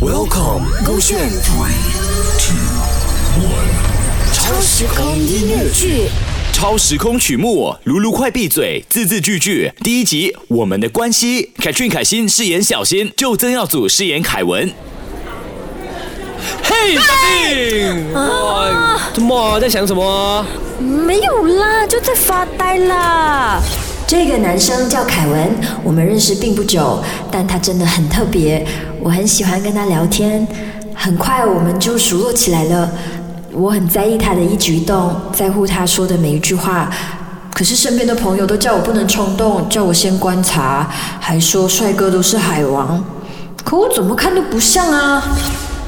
Welcome，勾选。超时空音乐剧，超时空曲目，卢卢快闭嘴，字字句句。第一集，我们的关系，Katrin 凯欣饰演小新，就曾耀祖饰演凯文。嘿，小新，哇，怎么在想什么？没有啦，就在发呆啦。这个男生叫凯文，我们认识并不久，但他真的很特别，我很喜欢跟他聊天。很快我们就熟络起来了，我很在意他的一举一动，在乎他说的每一句话。可是身边的朋友都叫我不能冲动，叫我先观察，还说帅哥都是海王。可我怎么看都不像啊！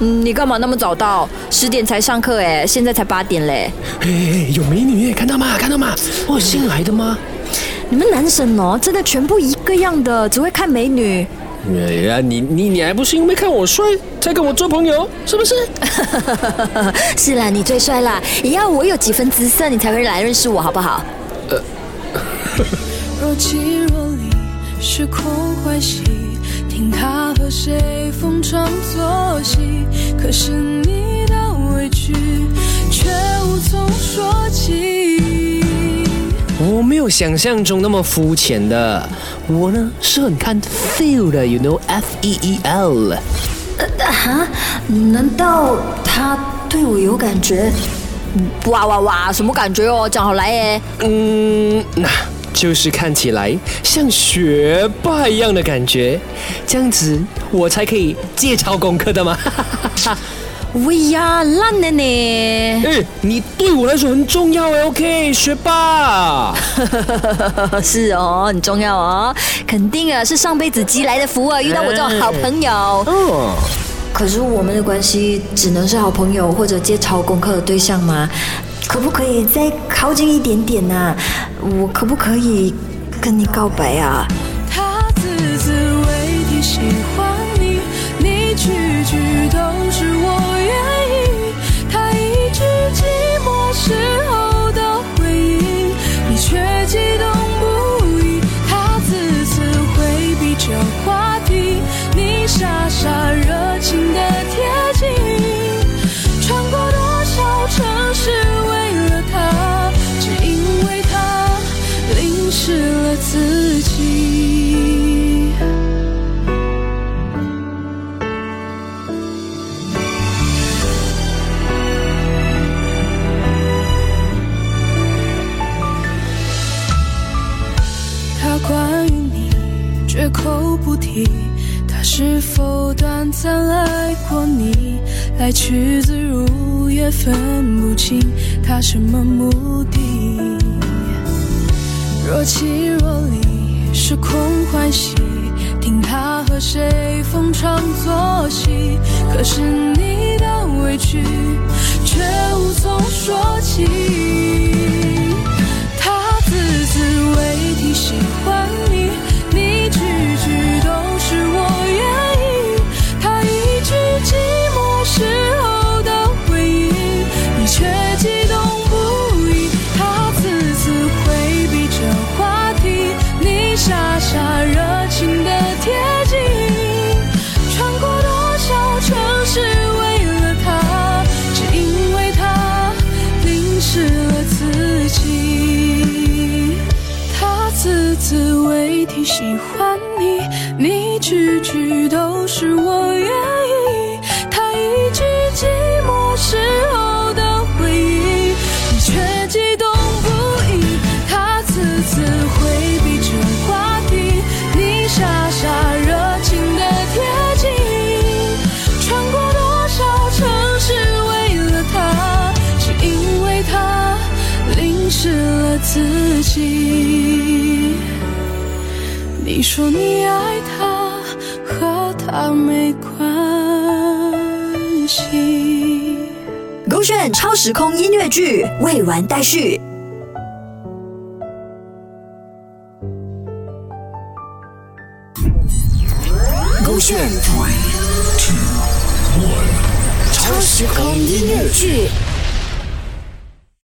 嗯，你干嘛那么早到？十点才上课哎，现在才八点嘞。嘿，有美女耶，看到吗？看到吗？我新来的吗？你们男生哦，真的全部一个样的，只会看美女。哎呀，你你你还不是因为看我帅才跟我做朋友，是不是？是啦，你最帅啦，也要我有几分姿色，你才会来认识我，好不好？若即若离，时空欢喜，听他和谁逢场作戏。可是没有想象中那么肤浅的，我呢是很看 feel 的，you know，F E E L。啊？难道他对我有感觉？哇哇哇，什么感觉哦？讲好来耶。嗯，那就是看起来像学霸一样的感觉，这样子我才可以借抄功课的嘛。喂呀，烂了呢！哎，你对我来说很重要哎，OK，学霸。是哦，很重要哦，肯定啊，是上辈子积来的福啊，遇到我这种好朋友。哦，可是我们的关系只能是好朋友或者借抄功课的对象吗？可不可以再靠近一点点呢、我可不可以跟你告白啊？他字字为你喜欢口不提，他是否短暂爱过你？来去自如也分不清他什么目的。若即若离，是空欢喜，听他和谁逢场作戏。可是你的委屈，却无从说挺喜欢你，你句句都是我愿意。他一句寂寞时候的回应，你却激动不已。他次次回避这话题，你傻傻热情的贴近。穿过多少城市为了他，只因为他淋湿了自己。你说你爱他，和他没关系。勾选超时空音乐剧未完待续。勾选。超时空音乐剧，